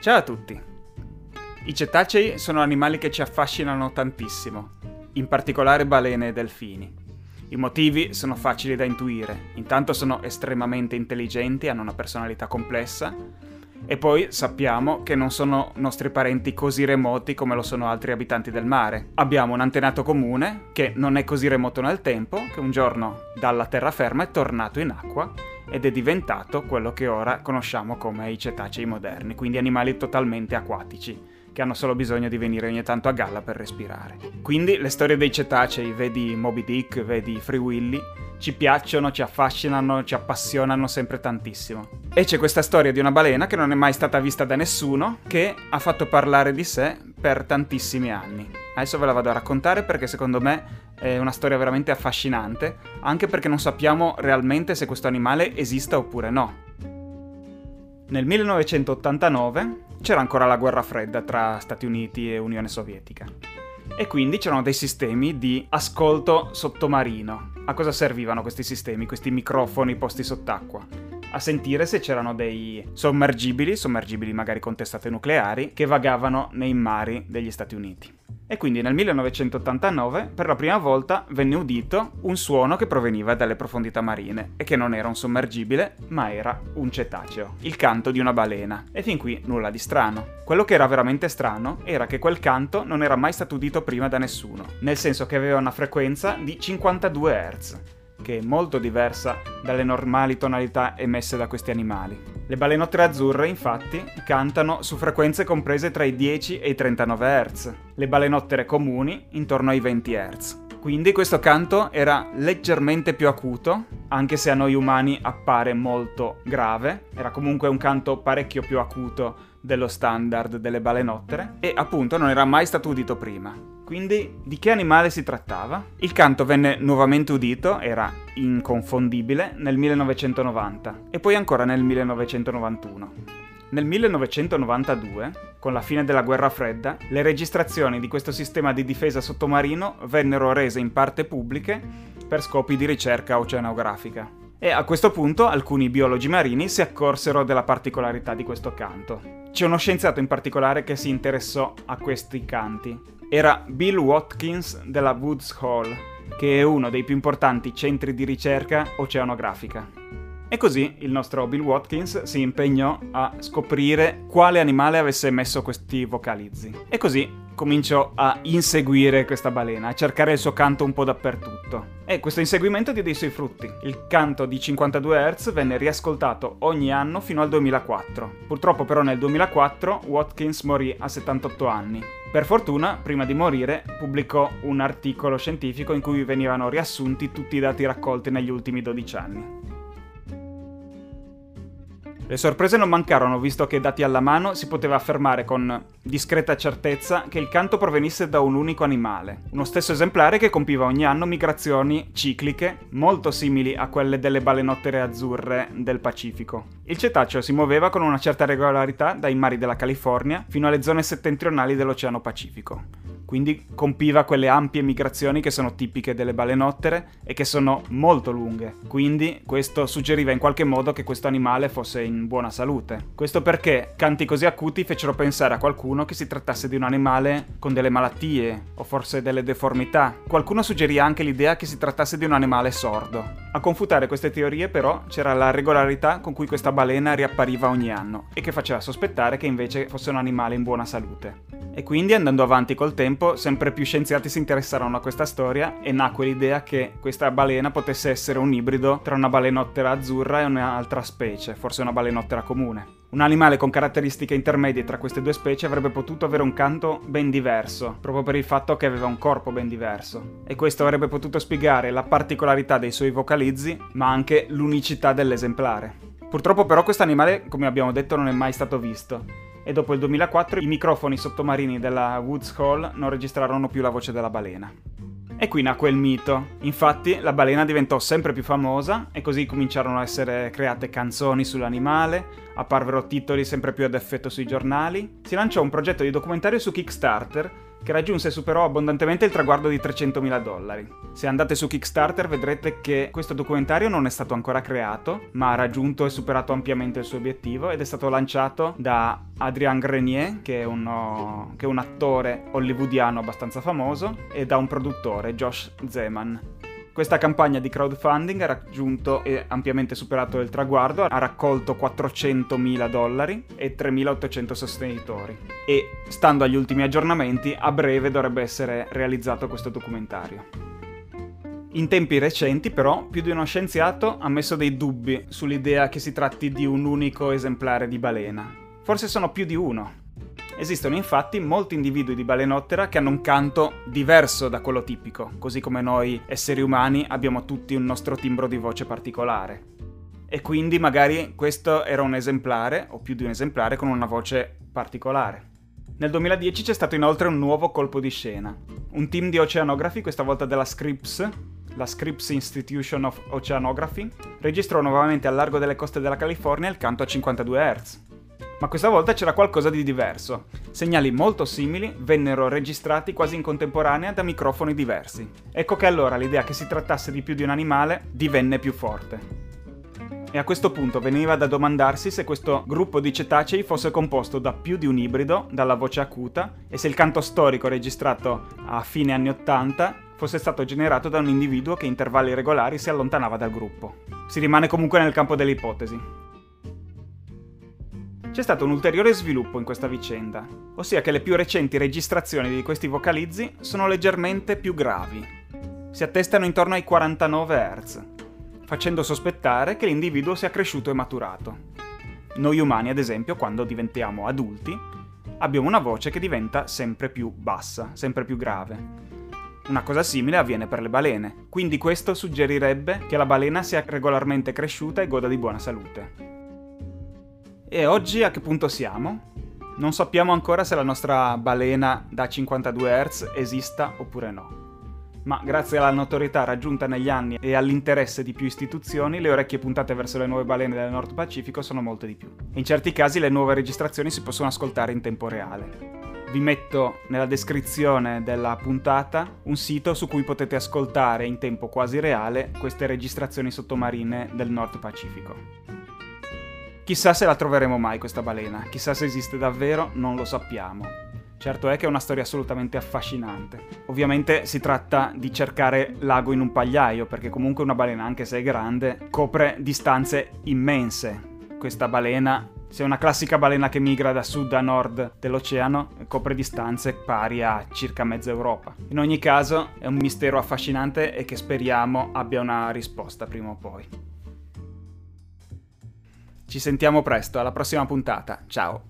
Ciao a tutti! I cetacei sono animali che ci affascinano tantissimo, in particolare balene e delfini. I motivi sono facili da intuire, intanto sono estremamente intelligenti, hanno una personalità complessa e poi sappiamo che non sono nostri parenti così remoti come lo sono altri abitanti del mare. Abbiamo un antenato comune che non è così remoto nel tempo, che un giorno dalla terraferma è tornato in acqua ed è diventato quello che ora conosciamo come i cetacei moderni, quindi animali totalmente acquatici che hanno solo bisogno di venire ogni tanto a galla per respirare. Quindi le storie dei cetacei, vedi Moby Dick, vedi Free Willy, ci piacciono, ci affascinano, ci appassionano sempre tantissimo. E c'è questa storia di una balena che non è mai stata vista da nessuno, che ha fatto parlare di sé per tantissimi anni. Adesso ve la vado a raccontare perché secondo me è una storia veramente affascinante, anche perché non sappiamo realmente se questo animale esista oppure no. Nel 1989 c'era ancora la guerra fredda tra Stati Uniti e Unione Sovietica. E quindi c'erano dei sistemi di ascolto sottomarino. A cosa servivano questi sistemi, questi microfoni posti sott'acqua? A sentire se c'erano dei sommergibili, sommergibili magari con testate nucleari, che vagavano nei mari degli Stati Uniti e quindi nel 1989 per la prima volta venne udito un suono che proveniva dalle profondità marine e che non era un sommergibile ma era un cetaceo, il canto di una balena. E fin qui nulla di strano. Quello che era veramente strano era che quel canto non era mai stato udito prima da nessuno, nel senso che aveva una frequenza di 52 Hz che è molto diversa dalle normali tonalità emesse da questi animali. Le balenottere azzurre, infatti, cantano su frequenze comprese tra i 10 e i 39 Hz, le balenottere comuni intorno ai 20 Hz. Quindi questo canto era leggermente più acuto, anche se a noi umani appare molto grave, era comunque un canto parecchio più acuto dello standard delle balenottere e appunto non era mai stato udito prima. Quindi di che animale si trattava? Il canto venne nuovamente udito, era inconfondibile, nel 1990 e poi ancora nel 1991. Nel 1992, con la fine della guerra fredda, le registrazioni di questo sistema di difesa sottomarino vennero rese in parte pubbliche per scopi di ricerca oceanografica. E a questo punto alcuni biologi marini si accorsero della particolarità di questo canto. C'è uno scienziato in particolare che si interessò a questi canti era Bill Watkins della Woods Hole, che è uno dei più importanti centri di ricerca oceanografica. E così il nostro Bill Watkins si impegnò a scoprire quale animale avesse emesso questi vocalizzi. E così cominciò a inseguire questa balena, a cercare il suo canto un po' dappertutto. E questo inseguimento diede i suoi frutti. Il canto di 52 Hz venne riascoltato ogni anno fino al 2004. Purtroppo però nel 2004 Watkins morì a 78 anni. Per fortuna, prima di morire, pubblicò un articolo scientifico in cui venivano riassunti tutti i dati raccolti negli ultimi 12 anni. Le sorprese non mancarono, visto che dati alla mano si poteva affermare con discreta certezza che il canto provenisse da un unico animale, uno stesso esemplare che compiva ogni anno migrazioni cicliche molto simili a quelle delle balenottere azzurre del Pacifico. Il cetaceo si muoveva con una certa regolarità dai mari della California fino alle zone settentrionali dell'Oceano Pacifico quindi compiva quelle ampie migrazioni che sono tipiche delle balenottere e che sono molto lunghe. Quindi questo suggeriva in qualche modo che questo animale fosse in buona salute. Questo perché canti così acuti fecero pensare a qualcuno che si trattasse di un animale con delle malattie o forse delle deformità. Qualcuno suggerì anche l'idea che si trattasse di un animale sordo. A confutare queste teorie però c'era la regolarità con cui questa balena riappariva ogni anno e che faceva sospettare che invece fosse un animale in buona salute. E quindi andando avanti col tempo, sempre più scienziati si interessarono a questa storia e nacque l'idea che questa balena potesse essere un ibrido tra una balenottera azzurra e un'altra specie, forse una balenottera comune. Un animale con caratteristiche intermedie tra queste due specie avrebbe potuto avere un canto ben diverso, proprio per il fatto che aveva un corpo ben diverso. E questo avrebbe potuto spiegare la particolarità dei suoi vocalizzi, ma anche l'unicità dell'esemplare. Purtroppo però questo animale, come abbiamo detto, non è mai stato visto e dopo il 2004 i microfoni sottomarini della Woods Hole non registrarono più la voce della balena. E qui nacque il mito. Infatti la balena diventò sempre più famosa e così cominciarono a essere create canzoni sull'animale, apparvero titoli sempre più ad effetto sui giornali. Si lanciò un progetto di documentario su Kickstarter che raggiunse e superò abbondantemente il traguardo di 300.000 dollari. Se andate su Kickstarter vedrete che questo documentario non è stato ancora creato, ma ha raggiunto e superato ampiamente il suo obiettivo ed è stato lanciato da Adrian Grenier, che è, uno, che è un attore hollywoodiano abbastanza famoso, e da un produttore, Josh Zeman. Questa campagna di crowdfunding ha raggiunto e ampiamente superato il traguardo, ha raccolto 400.000 dollari e 3.800 sostenitori e, stando agli ultimi aggiornamenti, a breve dovrebbe essere realizzato questo documentario. In tempi recenti, però, più di uno scienziato ha messo dei dubbi sull'idea che si tratti di un unico esemplare di balena. Forse sono più di uno, Esistono infatti molti individui di balenottera che hanno un canto diverso da quello tipico, così come noi esseri umani abbiamo tutti un nostro timbro di voce particolare. E quindi magari questo era un esemplare, o più di un esemplare, con una voce particolare. Nel 2010 c'è stato inoltre un nuovo colpo di scena. Un team di oceanografi, questa volta della Scripps, la Scripps Institution of Oceanography, registrò nuovamente al largo delle coste della California il canto a 52 Hz. Ma questa volta c'era qualcosa di diverso. Segnali molto simili vennero registrati quasi in contemporanea da microfoni diversi. Ecco che allora l'idea che si trattasse di più di un animale divenne più forte. E a questo punto veniva da domandarsi se questo gruppo di cetacei fosse composto da più di un ibrido, dalla voce acuta, e se il canto storico registrato a fine anni 80 fosse stato generato da un individuo che a intervalli regolari si allontanava dal gruppo. Si rimane comunque nel campo delle ipotesi. C'è stato un ulteriore sviluppo in questa vicenda, ossia che le più recenti registrazioni di questi vocalizzi sono leggermente più gravi. Si attestano intorno ai 49 Hz, facendo sospettare che l'individuo sia cresciuto e maturato. Noi umani, ad esempio, quando diventiamo adulti, abbiamo una voce che diventa sempre più bassa, sempre più grave. Una cosa simile avviene per le balene, quindi questo suggerirebbe che la balena sia regolarmente cresciuta e goda di buona salute. E oggi a che punto siamo? Non sappiamo ancora se la nostra balena da 52 Hz esista oppure no. Ma grazie alla notorietà raggiunta negli anni e all'interesse di più istituzioni, le orecchie puntate verso le nuove balene del Nord Pacifico sono molte di più. In certi casi le nuove registrazioni si possono ascoltare in tempo reale. Vi metto nella descrizione della puntata un sito su cui potete ascoltare in tempo quasi reale queste registrazioni sottomarine del Nord Pacifico. Chissà se la troveremo mai questa balena, chissà se esiste davvero, non lo sappiamo. Certo è che è una storia assolutamente affascinante. Ovviamente si tratta di cercare l'ago in un pagliaio, perché comunque una balena, anche se è grande, copre distanze immense. Questa balena, se è una classica balena che migra da sud a nord dell'oceano, copre distanze pari a circa mezza Europa. In ogni caso è un mistero affascinante e che speriamo abbia una risposta prima o poi. Ci sentiamo presto, alla prossima puntata. Ciao.